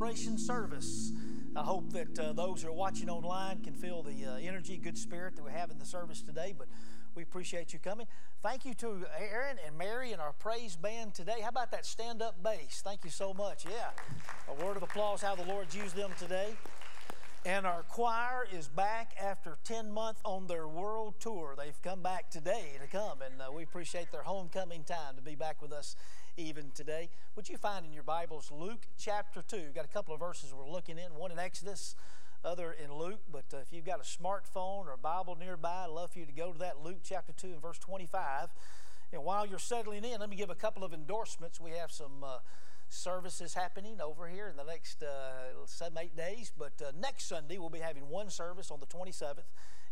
celebration service. I hope that uh, those who are watching online can feel the uh, energy, good spirit that we have in the service today. But we appreciate you coming. Thank you to Aaron and Mary and our praise band today. How about that stand up bass? Thank you so much. Yeah. A word of applause how the Lord's used them today. And our choir is back after 10 months on their world tour. They've come back today to come, and uh, we appreciate their homecoming time to be back with us even today. Would you find in your Bibles Luke chapter 2? We've got a couple of verses we're looking in, one in Exodus, other in Luke. But uh, if you've got a smartphone or a Bible nearby, I'd love for you to go to that Luke chapter 2 and verse 25. And while you're settling in, let me give a couple of endorsements. We have some. Uh, services happening over here in the next uh, seven, eight days. But uh, next Sunday, we'll be having one service on the 27th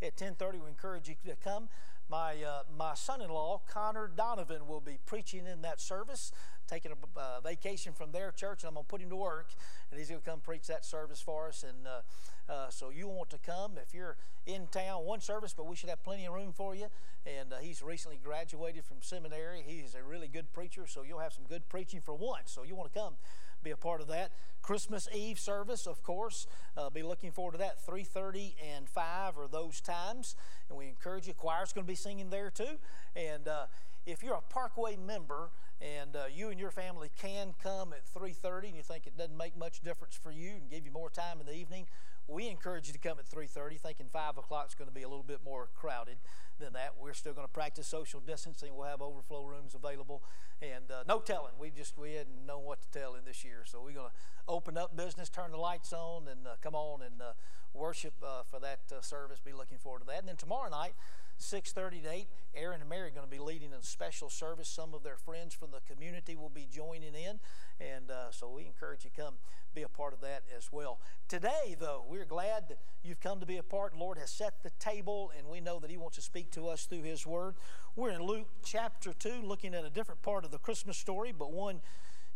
at 10.30. We encourage you to come. My, uh, my son-in-law, Connor Donovan, will be preaching in that service, taking a uh, vacation from their church, and I'm going to put him to work, and he's going to come preach that service for us. And uh, uh, so you want to come if you're in town, one service, but we should have plenty of room for you. And uh, he's recently graduated from seminary. He's a really good preacher, so you'll have some good preaching for once. So you want to come be a part of that. Christmas Eve service, of course, uh, be looking forward to that. 3:30 and 5 are those times, and we encourage you. Choir's going to be singing there too. And uh, if you're a Parkway member and uh, you and your family can come at 3:30, and you think it doesn't make much difference for you and give you more time in the evening, we encourage you to come at 3.30 thinking 5 o'clock is going to be a little bit more crowded than that. We're still going to practice social distancing. We'll have overflow rooms available. And uh, no telling. We just we hadn't known what to tell in this year. So we're going to open up business turn the lights on and uh, come on and uh, worship uh, for that uh, service. Be looking forward to that. And then tomorrow night 6.30 to 8 aaron and mary are going to be leading a special service some of their friends from the community will be joining in and uh, so we encourage you to come be a part of that as well. Today, though, we're glad that you've come to be a part. The Lord has set the table, and we know that He wants to speak to us through His Word. We're in Luke chapter 2, looking at a different part of the Christmas story, but one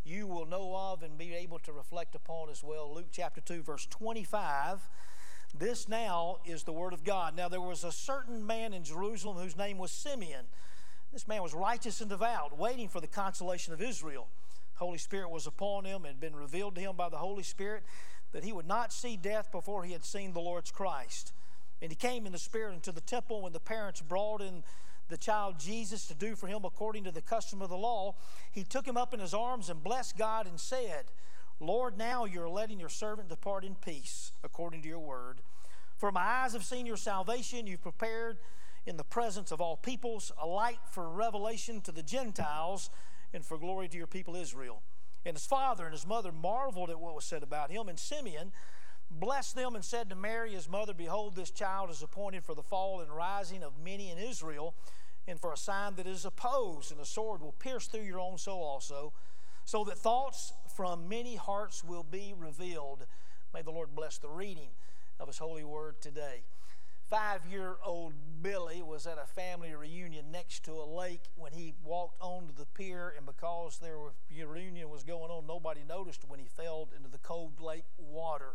you will know of and be able to reflect upon as well. Luke chapter 2, verse 25. This now is the Word of God. Now, there was a certain man in Jerusalem whose name was Simeon. This man was righteous and devout, waiting for the consolation of Israel. Holy Spirit was upon him and had been revealed to him by the Holy Spirit that he would not see death before he had seen the Lord's Christ. And he came in the Spirit into the temple when the parents brought in the child Jesus to do for him according to the custom of the law. He took him up in his arms and blessed God and said, Lord, now you're letting your servant depart in peace according to your word. For my eyes have seen your salvation. You've prepared in the presence of all peoples a light for revelation to the Gentiles and for glory to your people Israel. And his father and his mother marveled at what was said about him. And Simeon blessed them and said to Mary, his mother, Behold, this child is appointed for the fall and rising of many in Israel, and for a sign that is opposed, and a sword will pierce through your own soul also, so that thoughts from many hearts will be revealed. May the Lord bless the reading of his holy word today five year old Billy was at a family reunion next to a lake when he walked onto the pier, and because their reunion was going on, nobody noticed when he fell into the cold lake water.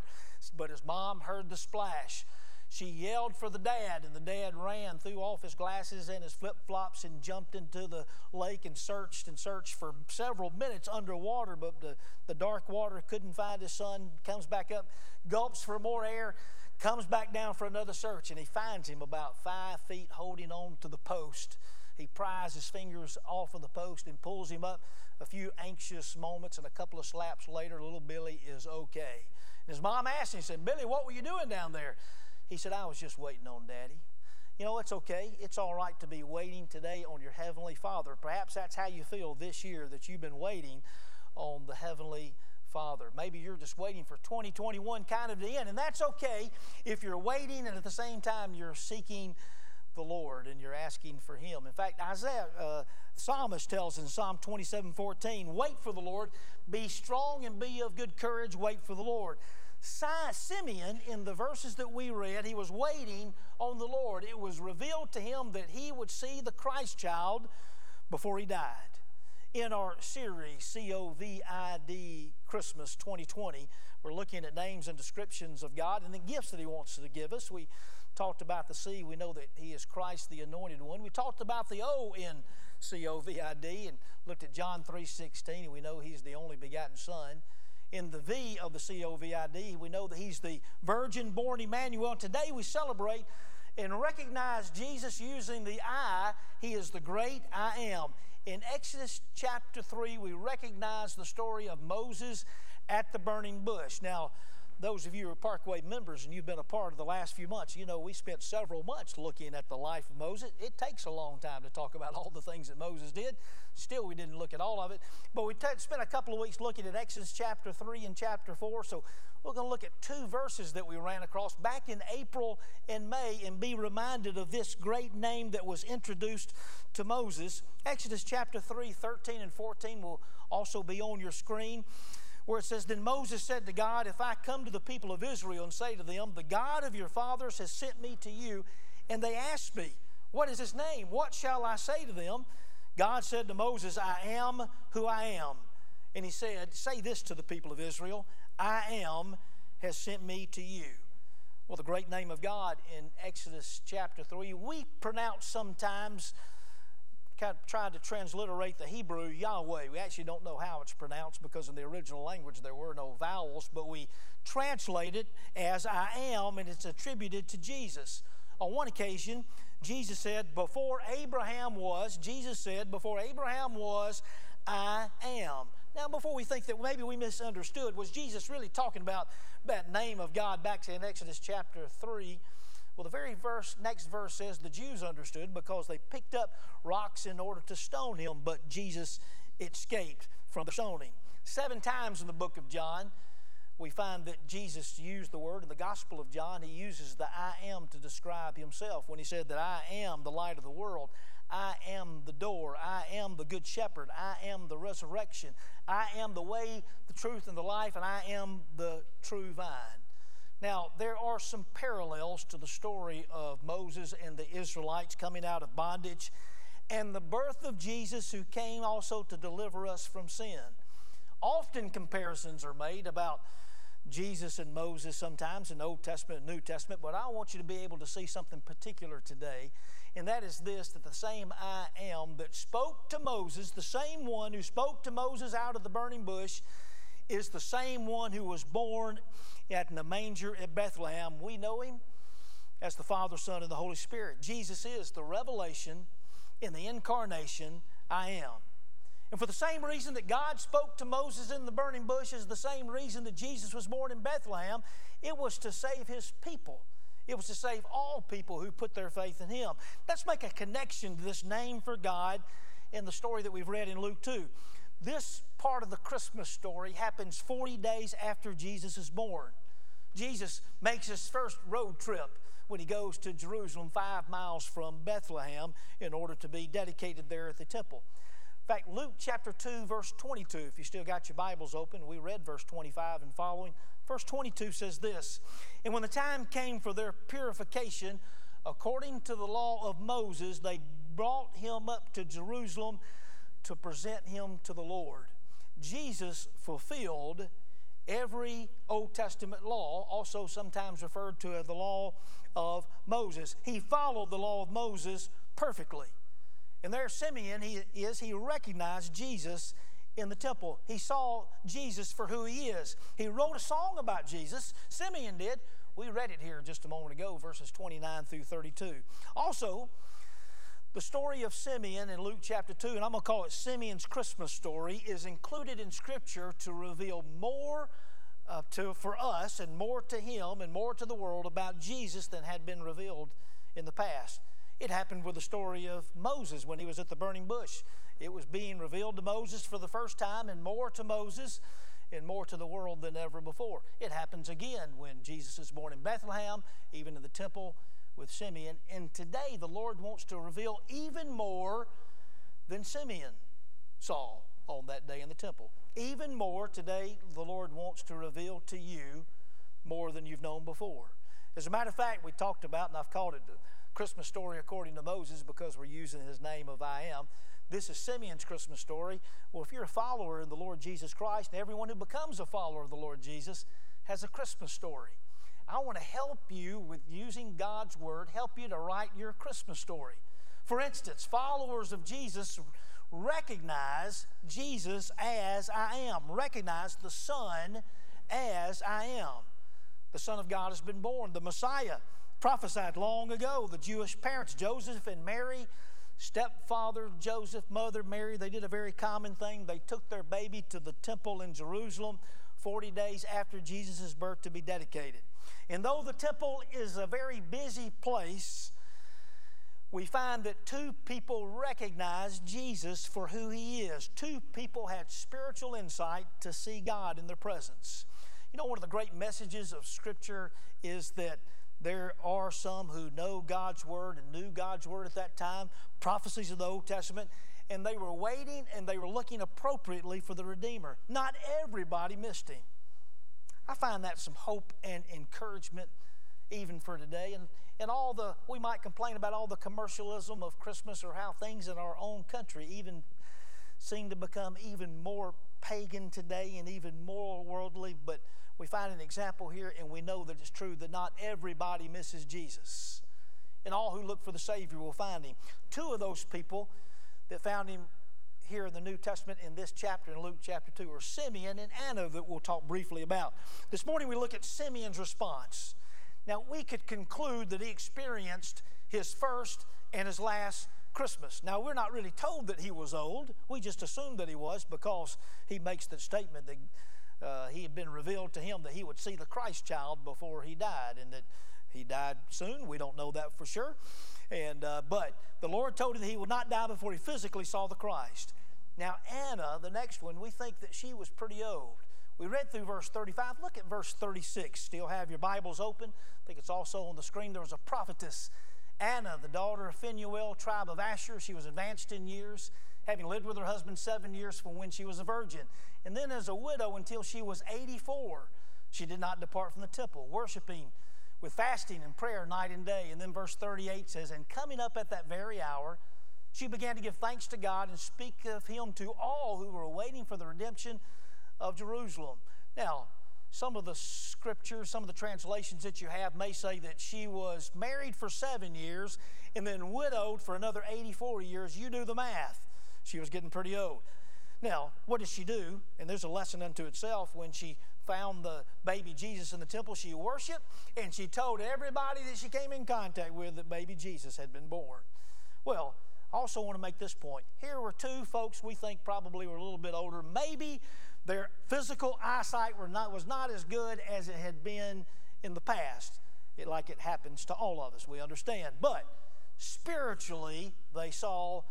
But his mom heard the splash. She yelled for the dad, and the dad ran, threw off his glasses and his flip flops, and jumped into the lake and searched and searched for several minutes underwater. But the, the dark water couldn't find his son. Comes back up, gulps for more air, comes back down for another search, and he finds him about five feet holding on to the post. He pries his fingers off of the post and pulls him up. A few anxious moments and a couple of slaps later, little Billy is okay. And his mom asked him, he said, Billy, what were you doing down there? He said, I was just waiting on Daddy. You know, it's okay. It's all right to be waiting today on your Heavenly Father. Perhaps that's how you feel this year that you've been waiting on the Heavenly Father. Maybe you're just waiting for 2021 kind of to end, and that's okay if you're waiting and at the same time you're seeking the Lord and you're asking for Him. In fact, Isaiah, uh, psalmist tells in Psalm 27 14, wait for the Lord, be strong and be of good courage, wait for the Lord. Simeon, in the verses that we read, he was waiting on the Lord. It was revealed to him that he would see the Christ child before he died in our series, COVID Christmas 2020, we're looking at names and descriptions of God and the gifts that He wants to give us. We talked about the C, we know that He is Christ, the anointed one. We talked about the O in COVID and looked at John 3.16, and we know He's the only begotten Son. In the V of the C O V I D. We know that he's the virgin born Emmanuel. Today we celebrate and recognize Jesus using the I. He is the great I am. In Exodus chapter 3, we recognize the story of Moses at the burning bush. Now, those of you who are Parkway members and you've been a part of the last few months, you know we spent several months looking at the life of Moses. It takes a long time to talk about all the things that Moses did. Still, we didn't look at all of it. But we t- spent a couple of weeks looking at Exodus chapter 3 and chapter 4. So we're going to look at two verses that we ran across back in April and May and be reminded of this great name that was introduced to Moses. Exodus chapter 3, 13 and 14 will also be on your screen where it says, Then Moses said to God, If I come to the people of Israel and say to them, The God of your fathers has sent me to you, and they ask me, What is his name? What shall I say to them? God said to Moses, I am who I am. And he said, Say this to the people of Israel I am has sent me to you. Well, the great name of God in Exodus chapter 3, we pronounce sometimes kind of tried to transliterate the Hebrew Yahweh. We actually don't know how it's pronounced because in the original language there were no vowels, but we translate it as I am, and it's attributed to Jesus. On one occasion, Jesus said, Before Abraham was, Jesus said, Before Abraham was, I am. Now, before we think that maybe we misunderstood, was Jesus really talking about that name of God back in Exodus chapter 3? Well, the very verse, next verse says the Jews understood because they picked up rocks in order to stone him, but Jesus escaped from the stoning. Seven times in the book of John, we find that Jesus used the word in the Gospel of John. He uses the I am to describe himself when he said that I am the light of the world. I am the door. I am the good shepherd. I am the resurrection. I am the way, the truth, and the life, and I am the true vine. Now, there are some parallels to the story of Moses and the Israelites coming out of bondage and the birth of Jesus, who came also to deliver us from sin. Often comparisons are made about Jesus and Moses sometimes in the Old Testament and New Testament, but I want you to be able to see something particular today, and that is this that the same I am that spoke to Moses, the same one who spoke to Moses out of the burning bush, is the same one who was born at in the manger at Bethlehem. We know him as the Father, Son, and the Holy Spirit. Jesus is the revelation in the incarnation I am. And for the same reason that God spoke to Moses in the burning bush is the same reason that Jesus was born in Bethlehem, it was to save his people. It was to save all people who put their faith in him. Let's make a connection to this name for God in the story that we've read in Luke 2. This part of the Christmas story happens 40 days after Jesus is born. Jesus makes his first road trip when he goes to Jerusalem, five miles from Bethlehem, in order to be dedicated there at the temple. In fact, Luke chapter 2, verse 22, if you still got your Bibles open, we read verse 25 and following. Verse 22 says this And when the time came for their purification, according to the law of Moses, they brought him up to Jerusalem to present him to the Lord. Jesus fulfilled every Old Testament law, also sometimes referred to as the law of Moses. He followed the law of Moses perfectly. And there, Simeon he is, he recognized Jesus in the temple. He saw Jesus for who he is. He wrote a song about Jesus. Simeon did. We read it here just a moment ago, verses 29 through 32. Also, the story of Simeon in Luke chapter 2, and I'm going to call it Simeon's Christmas story, is included in Scripture to reveal more uh, to, for us and more to him and more to the world about Jesus than had been revealed in the past. It happened with the story of Moses when he was at the burning bush. It was being revealed to Moses for the first time, and more to Moses and more to the world than ever before. It happens again when Jesus is born in Bethlehem, even in the temple with Simeon. And today, the Lord wants to reveal even more than Simeon saw on that day in the temple. Even more, today, the Lord wants to reveal to you more than you've known before. As a matter of fact, we talked about, and I've called it the Christmas story according to Moses because we're using his name of I am. This is Simeon's Christmas story. Well, if you're a follower in the Lord Jesus Christ, and everyone who becomes a follower of the Lord Jesus has a Christmas story. I want to help you with using God's Word, help you to write your Christmas story. For instance, followers of Jesus recognize Jesus as I am, recognize the Son as I am. The Son of God has been born, the Messiah prophesied long ago. The Jewish parents, Joseph and Mary, stepfather Joseph, mother Mary, they did a very common thing. They took their baby to the temple in Jerusalem 40 days after Jesus' birth to be dedicated. And though the temple is a very busy place, we find that two people recognized Jesus for who he is. Two people had spiritual insight to see God in their presence. You know, one of the great messages of Scripture is that there are some who know God's Word and knew God's Word at that time, prophecies of the Old Testament, and they were waiting and they were looking appropriately for the Redeemer. Not everybody missed him. I find that some hope and encouragement even for today. And, and all the, we might complain about all the commercialism of Christmas or how things in our own country even seem to become even more pagan today and even more worldly, but we find an example here and we know that it's true that not everybody misses Jesus. And all who look for the Savior will find him. Two of those people that found him here in the New Testament in this chapter, in Luke chapter 2, are Simeon and Anna that we'll talk briefly about. This morning we look at Simeon's response. Now, we could conclude that he experienced his first and his last Christmas. Now, we're not really told that he was old. We just assume that he was because he makes the statement that uh, he had been revealed to him that he would see the Christ child before he died and that he died soon. We don't know that for sure. And, uh, but the Lord told him that he would not die before he physically saw the Christ. Now, Anna, the next one, we think that she was pretty old. We read through verse 35. Look at verse 36. Still have your Bibles open. I think it's also on the screen. There was a prophetess, Anna, the daughter of Phanuel, tribe of Asher. She was advanced in years, having lived with her husband seven years from when she was a virgin. And then as a widow until she was 84, she did not depart from the temple, worshiping with fasting and prayer night and day. And then verse 38 says, And coming up at that very hour, she began to give thanks to God and speak of him to all who were waiting for the redemption of Jerusalem. Now, some of the scriptures, some of the translations that you have may say that she was married for seven years and then widowed for another 84 years. You do the math. She was getting pretty old. Now, what does she do? And there's a lesson unto itself when she found the baby Jesus in the temple. She worshiped and she told everybody that she came in contact with that baby Jesus had been born. Well, I also want to make this point. Here were two folks we think probably were a little bit older. Maybe their physical eyesight not, was not as good as it had been in the past, it, like it happens to all of us, we understand. But spiritually, they saw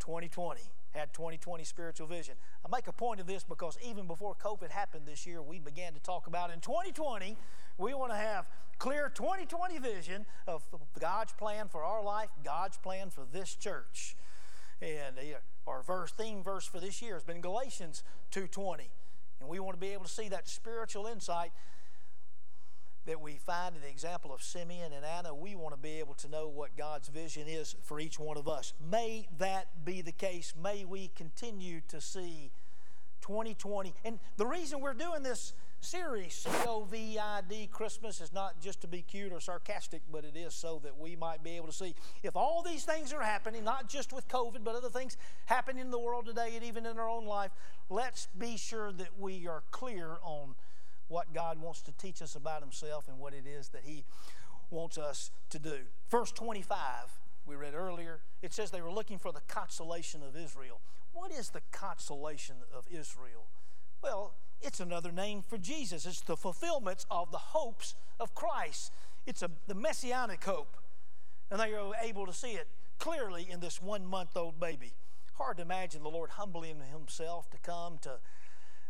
2020 had 2020 spiritual vision. I make a point of this because even before COVID happened this year, we began to talk about in 2020, we want to have clear 2020 vision of God's plan for our life, God's plan for this church. And our verse theme verse for this year has been Galatians 2:20. And we want to be able to see that spiritual insight that we find in the example of Simeon and Anna, we want to be able to know what God's vision is for each one of us. May that be the case. May we continue to see 2020. And the reason we're doing this series, C-O-V-I-D, Christmas, is not just to be cute or sarcastic, but it is so that we might be able to see if all these things are happening, not just with COVID, but other things happening in the world today and even in our own life, let's be sure that we are clear on what God wants to teach us about Himself and what it is that He wants us to do. Verse 25, we read earlier, it says they were looking for the consolation of Israel. What is the consolation of Israel? Well, it's another name for Jesus. It's the fulfillment of the hopes of Christ. It's a, the messianic hope. And they are able to see it clearly in this one month old baby. Hard to imagine the Lord humbling himself to come to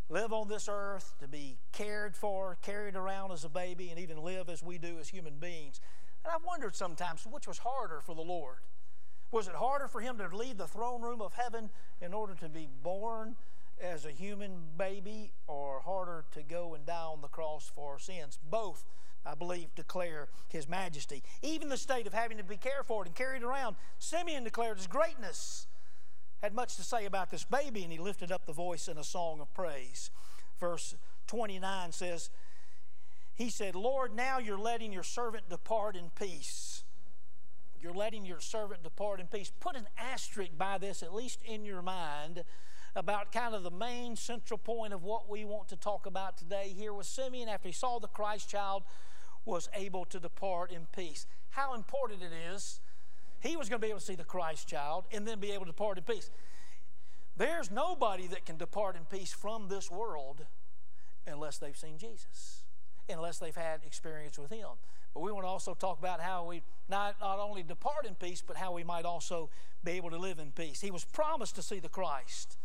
live on this earth, to be cared for, carried around as a baby, and even live as we do as human beings. And I've wondered sometimes which was harder for the Lord. Was it harder for him to leave the throne room of heaven in order to be born as a human baby, or harder to go and die on the cross for our sins? Both, I believe, declare his majesty. Even the state of having to be cared for and carried around, Simeon declared his greatness had much to say about this baby, and he lifted up the voice in a song of praise. Verse 29 says, He said, Lord, now you're letting your servant depart in peace. You're letting your servant depart in peace. Put an asterisk by this, at least in your mind, about kind of the main central point of what we want to talk about today. Here was Simeon, after he saw the Christ child, was able to depart in peace. How important it is. He was going to be able to see the Christ child and then be able to depart in peace. There's nobody that can depart in peace from this world unless they've seen Jesus, unless they've had experience with Him. But we want to also talk about how we not, not only depart in peace, but how we might also be able to live in peace. He was promised to see the Christ,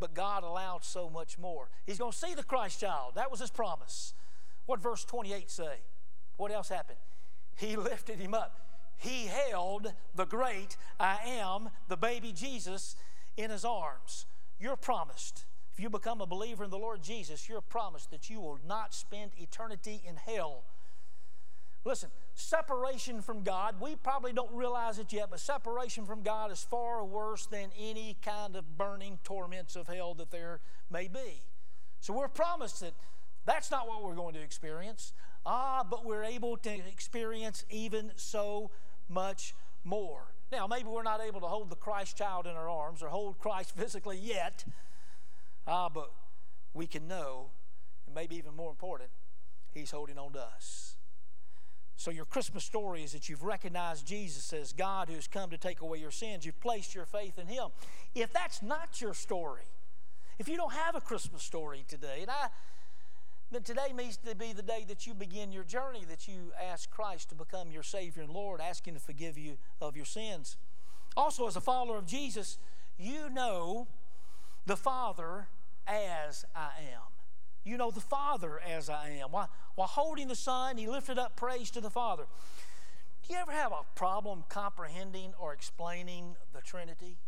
but God allowed so much more. He's going to see the Christ child. That was His promise. What verse 28 say? What else happened? He lifted him up. He held the great I am, the baby Jesus, in his arms. You're promised. If you become a believer in the Lord Jesus, you're promised that you will not spend eternity in hell. Listen, separation from God, we probably don't realize it yet, but separation from God is far worse than any kind of burning torments of hell that there may be. So we're promised that that's not what we're going to experience. Ah, but we're able to experience even so much more. Now, maybe we're not able to hold the Christ child in our arms or hold Christ physically yet, ah, but we can know, and maybe even more important, He's holding on to us. So, your Christmas story is that you've recognized Jesus as God who's come to take away your sins. You've placed your faith in Him. If that's not your story, if you don't have a Christmas story today, and I then today needs to be the day that you begin your journey, that you ask Christ to become your Savior and Lord, asking to forgive you of your sins. Also, as a follower of Jesus, you know the Father as I am. You know the Father as I am. While, while holding the Son, he lifted up praise to the Father. Do you ever have a problem comprehending or explaining the Trinity?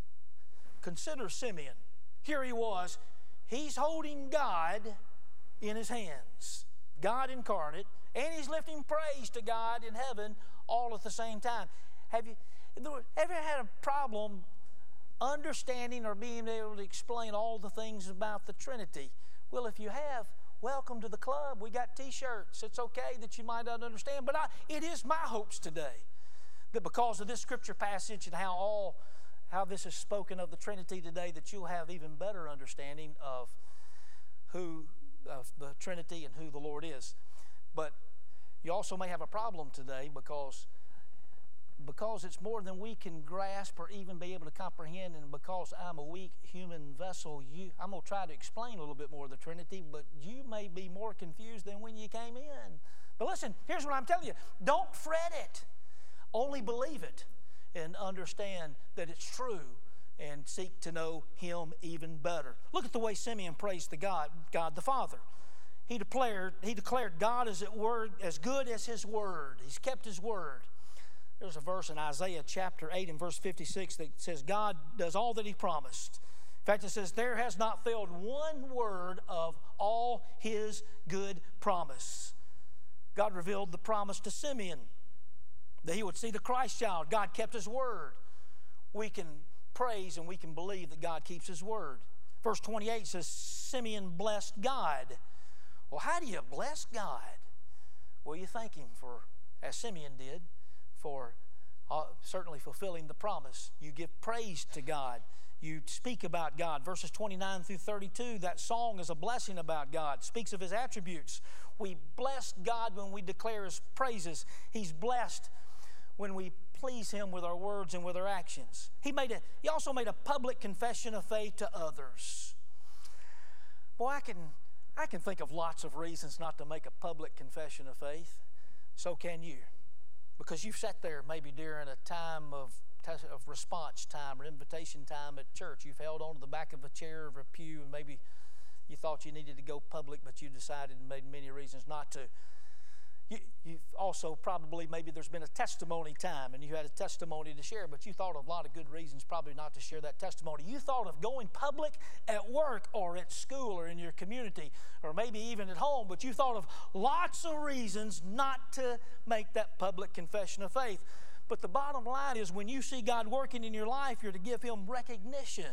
Consider Simeon. Here he was. He's holding God in his hands, God incarnate, and he's lifting praise to God in heaven all at the same time. Have you ever had a problem understanding or being able to explain all the things about the Trinity? Well, if you have, welcome to the club. We got t shirts. It's okay that you might not understand, but I, it is my hopes today that because of this scripture passage and how all how this is spoken of the Trinity today, that you'll have even better understanding of who of the Trinity and who the Lord is. But you also may have a problem today because because it's more than we can grasp or even be able to comprehend, and because I'm a weak human vessel, you, I'm going to try to explain a little bit more of the Trinity, but you may be more confused than when you came in. But listen, here's what I'm telling you don't fret it, only believe it and understand that it's true and seek to know him even better. Look at the way Simeon prays to God, God the Father. He declared, he declared God is at word as good as his word. He's kept his word. There's a verse in Isaiah chapter 8 and verse 56 that says God does all that he promised. In fact, it says, There has not failed one word of all his good promise. God revealed the promise to Simeon that he would see the Christ child. God kept his word. We can praise and we can believe that God keeps His word. Verse 28 says, Simeon blessed God. Well, how do you bless God? Well, you thank Him for, as Simeon did, for uh, certainly fulfilling the promise. You give praise to God. You speak about God. Verses 29 through 32, that song is a blessing about God, speaks of His attributes. We bless God when we declare His praises. He's blessed when we please Him with our words and with our actions. He, made a, he also made a public confession of faith to others. Boy, I can, I can think of lots of reasons not to make a public confession of faith. So can you. Because you've sat there maybe during a time of, of response time or invitation time at church. You've held on to the back of a chair or a pew and maybe you thought you needed to go public, but you decided and made many reasons not to. You, you've also probably, maybe there's been a testimony time and you had a testimony to share, but you thought of a lot of good reasons probably not to share that testimony. You thought of going public at work or at school or in your community or maybe even at home, but you thought of lots of reasons not to make that public confession of faith. But the bottom line is when you see God working in your life, you're to give Him recognition.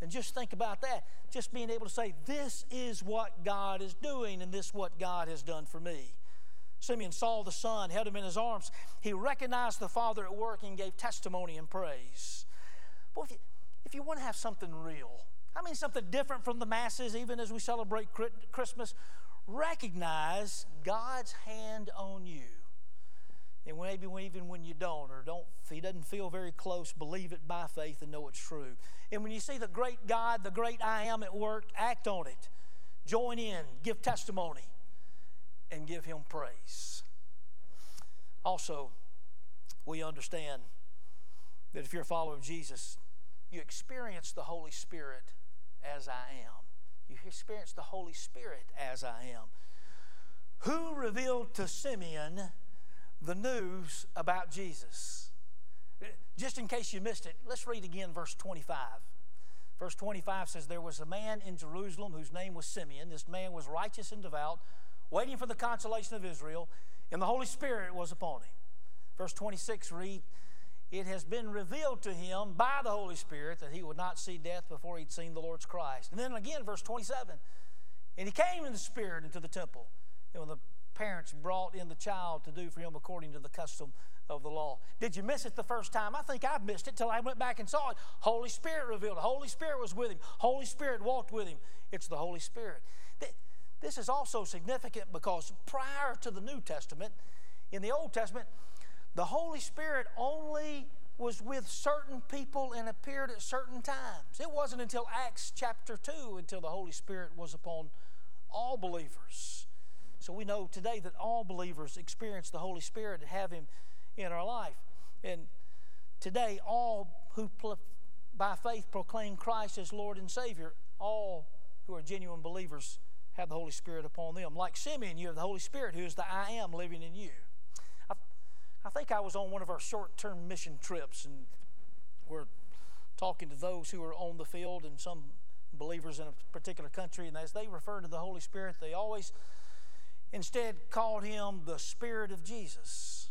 And just think about that. Just being able to say, This is what God is doing, and this is what God has done for me. Simeon saw the son, held him in his arms. He recognized the father at work and gave testimony and praise. Boy, if you, if you want to have something real, I mean something different from the masses, even as we celebrate Christmas, recognize God's hand on you. And maybe even when you don't, or don't, He doesn't feel very close, believe it by faith and know it's true. And when you see the great God, the great I am at work, act on it. Join in, give testimony, and give Him praise. Also, we understand that if you're a follower of Jesus, you experience the Holy Spirit as I am. You experience the Holy Spirit as I am. Who revealed to Simeon the news about Jesus? Just in case you missed it, let's read again verse 25. Verse 25 says, There was a man in Jerusalem whose name was Simeon. This man was righteous and devout, waiting for the consolation of Israel, and the Holy Spirit was upon him. Verse 26 read, It has been revealed to him by the Holy Spirit that he would not see death before he'd seen the Lord's Christ. And then again, verse 27, And he came in the Spirit into the temple. And when the parents brought in the child to do for him according to the custom of the law. Did you miss it the first time? I think I missed it till I went back and saw it. Holy Spirit revealed. Holy Spirit was with him. Holy Spirit walked with him. It's the Holy Spirit. This is also significant because prior to the New Testament, in the Old Testament, the Holy Spirit only was with certain people and appeared at certain times. It wasn't until Acts chapter 2 until the Holy Spirit was upon all believers. So we know today that all believers experience the Holy Spirit and have Him in our life. And today, all who by faith proclaim Christ as Lord and Savior, all who are genuine believers have the Holy Spirit upon them. Like Simeon, you have the Holy Spirit who is the I am living in you. I, I think I was on one of our short term mission trips, and we're talking to those who are on the field and some believers in a particular country, and as they refer to the Holy Spirit, they always instead called him the Spirit of Jesus.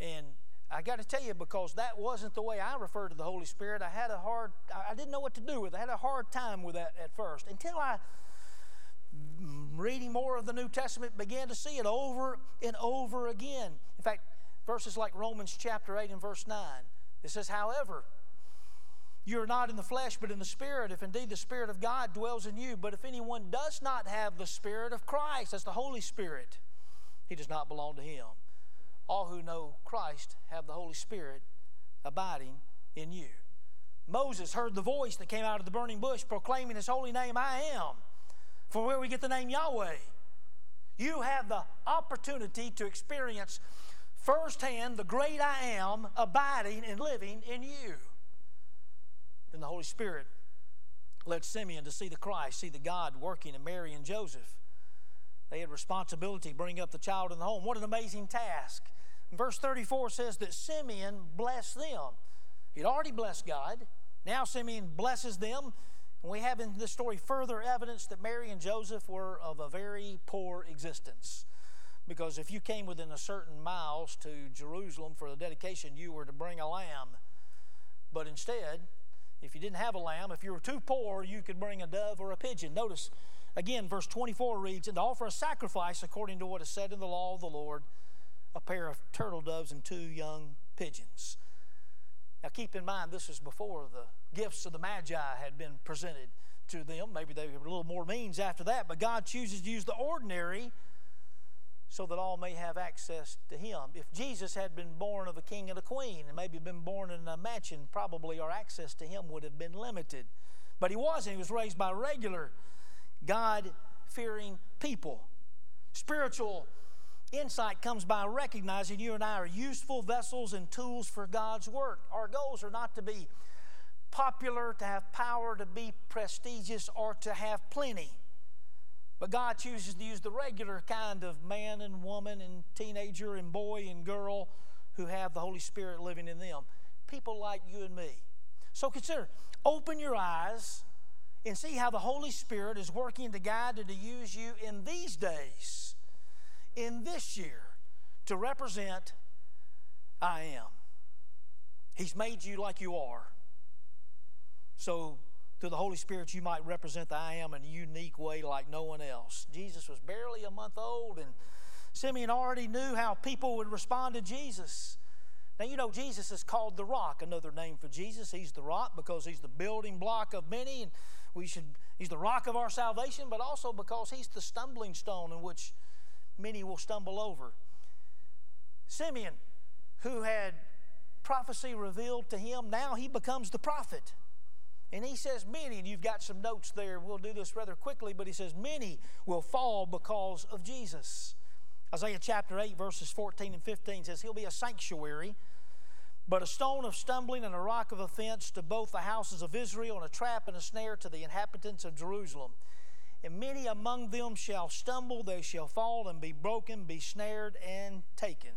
And I got to tell you, because that wasn't the way I referred to the Holy Spirit, I had a hard, I didn't know what to do with it. I had a hard time with that at first until I reading more of the New Testament, began to see it over and over again. In fact, verses like Romans chapter 8 and verse 9, it says, However, you are not in the flesh, but in the Spirit, if indeed the Spirit of God dwells in you. But if anyone does not have the Spirit of Christ, that's the Holy Spirit, he does not belong to him. All who know Christ have the Holy Spirit abiding in you. Moses heard the voice that came out of the burning bush proclaiming his holy name, I am for where we get the name Yahweh. You have the opportunity to experience firsthand the great I am abiding and living in you. Then the Holy Spirit led Simeon to see the Christ, see the God working in Mary and Joseph. They had responsibility to bring up the child in the home. What an amazing task. verse 34 says that Simeon blessed them. He'd already blessed God. Now Simeon blesses them we have in this story further evidence that Mary and Joseph were of a very poor existence. Because if you came within a certain miles to Jerusalem for the dedication, you were to bring a lamb. But instead, if you didn't have a lamb, if you were too poor, you could bring a dove or a pigeon. Notice again, verse 24 reads, And to offer a sacrifice according to what is said in the law of the Lord, a pair of turtle doves and two young pigeons. Now keep in mind, this is before the gifts of the Magi had been presented to them. Maybe they were a little more means after that, but God chooses to use the ordinary so that all may have access to Him. If Jesus had been born of a king and a queen and maybe been born in a mansion, probably our access to Him would have been limited. But He wasn't. He was raised by regular, God fearing people. Spiritual insight comes by recognizing you and I are useful vessels and tools for God's work. Our goals are not to be popular, to have power, to be prestigious, or to have plenty. But God chooses to use the regular kind of man and woman and teenager and boy and girl who have the Holy Spirit living in them. People like you and me. So consider, open your eyes and see how the Holy Spirit is working to guide and to use you in these days, in this year, to represent I am. He's made you like you are. So, through the Holy Spirit, you might represent the I am in a unique way like no one else. Jesus was barely a month old, and Simeon already knew how people would respond to Jesus. Now, you know, Jesus is called the rock, another name for Jesus. He's the rock because he's the building block of many, and we should, he's the rock of our salvation, but also because he's the stumbling stone in which many will stumble over. Simeon, who had prophecy revealed to him, now he becomes the prophet. And he says, Many, and you've got some notes there. We'll do this rather quickly, but he says, Many will fall because of Jesus. Isaiah chapter 8, verses 14 and 15 says, He'll be a sanctuary, but a stone of stumbling and a rock of offense to both the houses of Israel, and a trap and a snare to the inhabitants of Jerusalem. And many among them shall stumble, they shall fall and be broken, be snared and taken.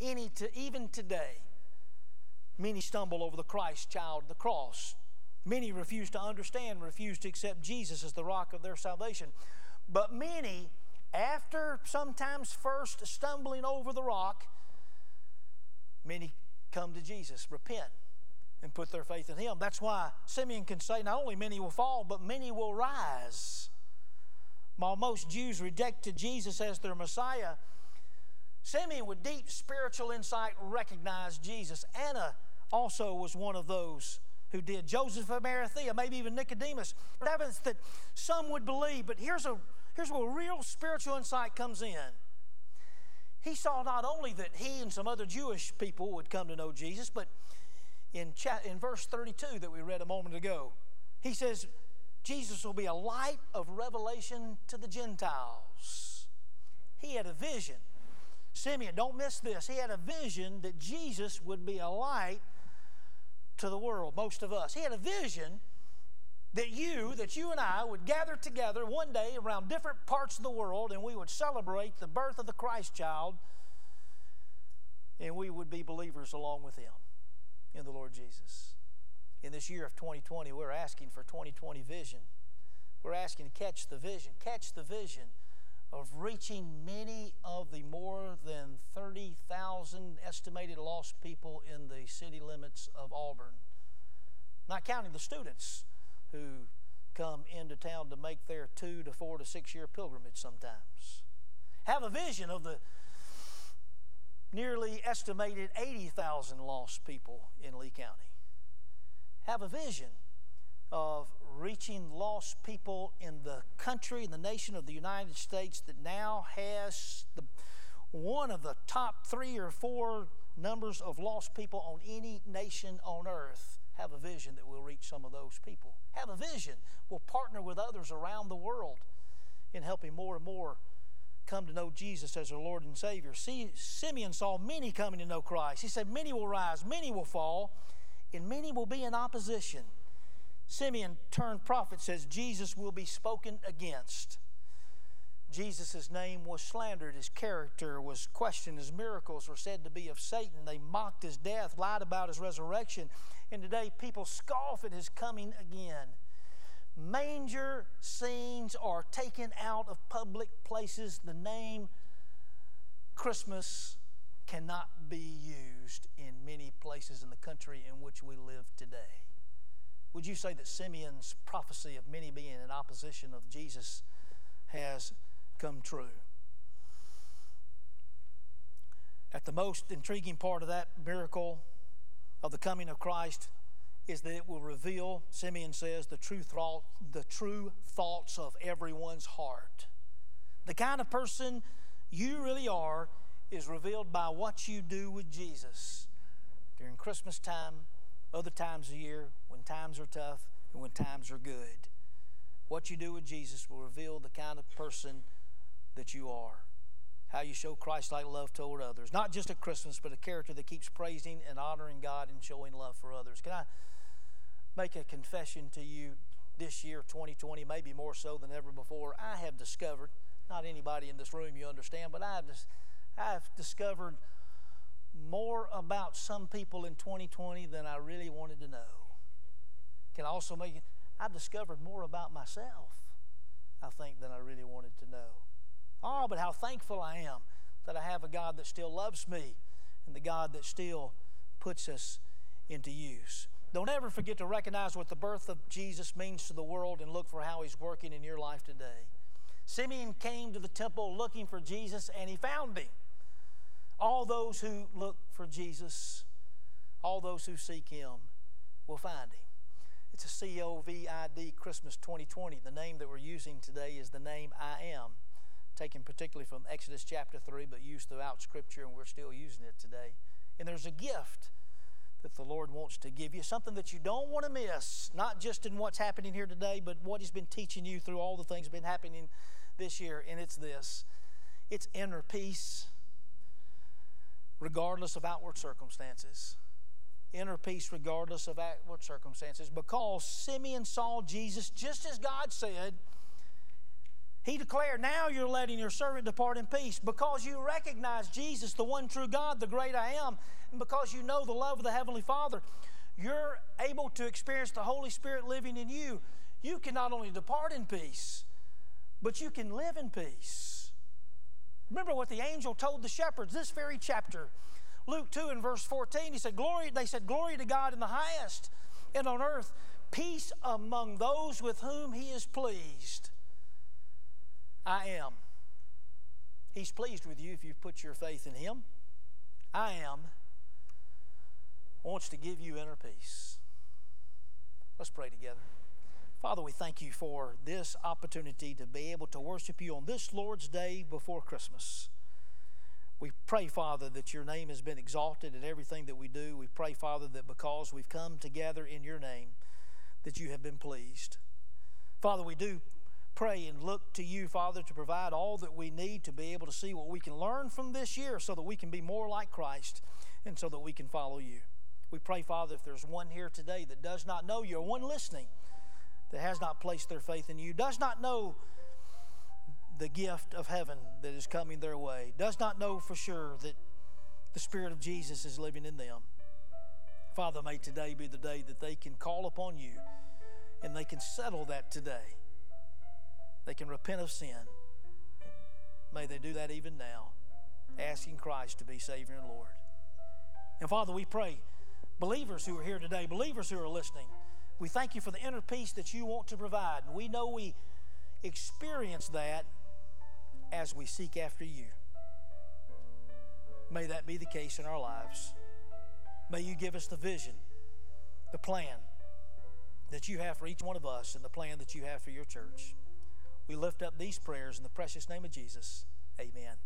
Any to, even today, many stumble over the Christ child, the cross. Many refuse to understand, refuse to accept Jesus as the rock of their salvation. But many after sometimes first stumbling over the rock, many come to Jesus, repent, and put their faith in Him. That's why Simeon can say, not only many will fall, but many will rise. While most Jews rejected Jesus as their Messiah, Simeon, with deep spiritual insight, recognized Jesus. Anna also was one of those who did. Joseph of Arimathea, maybe even Nicodemus. Evidence that some would believe, but here's a Here's where real spiritual insight comes in. He saw not only that he and some other Jewish people would come to know Jesus, but in, chat, in verse 32 that we read a moment ago, he says, Jesus will be a light of revelation to the Gentiles. He had a vision. Simeon, don't miss this. He had a vision that Jesus would be a light to the world, most of us. He had a vision that you, that you and I would gather together one day around different parts of the world and we would celebrate the birth of the Christ child and we would be believers along with him in the Lord Jesus. In this year of 2020, we're asking for 2020 vision. We're asking to catch the vision, catch the vision of reaching many of the more than 30,000 estimated lost people in the city limits of Auburn. Not counting the students who come into town to make their two to four to six year pilgrimage sometimes. Have a vision of the nearly estimated 80,000 lost people in Lee County. Have a vision of reaching lost people in the country, in the nation of the United States that now has the, one of the top three or four numbers of lost people on any nation on earth. Have a vision that we'll reach some of those people have a vision. We'll partner with others around the world in helping more and more come to know Jesus as their Lord and Savior. See, Simeon saw many coming to know Christ. He said, Many will rise, many will fall, and many will be in opposition. Simeon, turned prophet, says Jesus will be spoken against. Jesus' name was slandered, his character was questioned, his miracles were said to be of Satan. They mocked his death, lied about his resurrection, and today people scoff at his coming again. Manger scenes are taken out of public places. The name Christmas cannot be used in many places in the country in which we live today. Would you say that Simeon's prophecy of many being in opposition of Jesus has come true? At the most intriguing part of that miracle of the coming of Christ is that it will reveal, Simeon says, the true, thought, the true thoughts of everyone's heart. The kind of person you really are is revealed by what you do with Jesus during Christmas time, other times of year, when times are tough and when times are good. What you do with Jesus will reveal the kind of person that you are how you show Christ like love toward others. Not just at Christmas, but a character that keeps praising and honoring God and showing love for others. Can I make a confession to you this year, 2020, maybe more so than ever before? I have discovered, not anybody in this room you understand, but I have, I have discovered more about some people in 2020 than I really wanted to know. Can I also make I've discovered more about myself, I think, than I really wanted to know. Oh, but how thankful I am that I have a God that still loves me and the God that still puts us into use. Don't ever forget to recognize what the birth of Jesus means to the world and look for how He's working in your life today. Simeon came to the temple looking for Jesus and he found him. All those who look for Jesus, all those who seek him, will find him. It's a C O V I D Christmas 2020. The name that we're using today is the name I am, taken particularly from Exodus chapter 3, but used throughout Scripture, and we're still using it today. And there's a gift that the Lord wants to give you, something that you don't want to miss, not just in what's happening here today, but what He's been teaching you through all the things that have been happening this year. And it's this it's inner peace, regardless of outward circumstances. Inner peace, regardless of outward circumstances. Because Simeon saw Jesus just as God said. He declared, Now you're letting your servant depart in peace because you recognize Jesus, the one true God, the great I am, and because you know the love of the Heavenly Father. You're able to experience the Holy Spirit living in you. You can not only depart in peace, but you can live in peace. Remember what the angel told the shepherds this very chapter. Luke 2 and verse 14, he said, Glory, they said, Glory to God in the highest, and on earth, peace among those with whom he is pleased. I am. He's pleased with you if you've put your faith in Him. I am. Wants to give you inner peace. Let's pray together. Father, we thank you for this opportunity to be able to worship you on this Lord's Day before Christmas. We pray, Father, that your name has been exalted in everything that we do. We pray, Father, that because we've come together in your name, that you have been pleased. Father, we do pray and look to you, Father, to provide all that we need to be able to see what we can learn from this year so that we can be more like Christ and so that we can follow you. We pray, Father, if there's one here today that does not know you, or one listening that has not placed their faith in you, does not know the gift of heaven that is coming their way, does not know for sure that the Spirit of Jesus is living in them. Father, may today be the day that they can call upon you and they can settle that today. They can repent of sin. May they do that even now, asking Christ to be Savior and Lord. And Father, we pray, believers who are here today, believers who are listening, we thank you for the inner peace that you want to provide. And we know we experience that as we seek after you. May that be the case in our lives. May you give us the vision, the plan that you have for each one of us, and the plan that you have for your church. We lift up these prayers in the precious name of Jesus. Amen.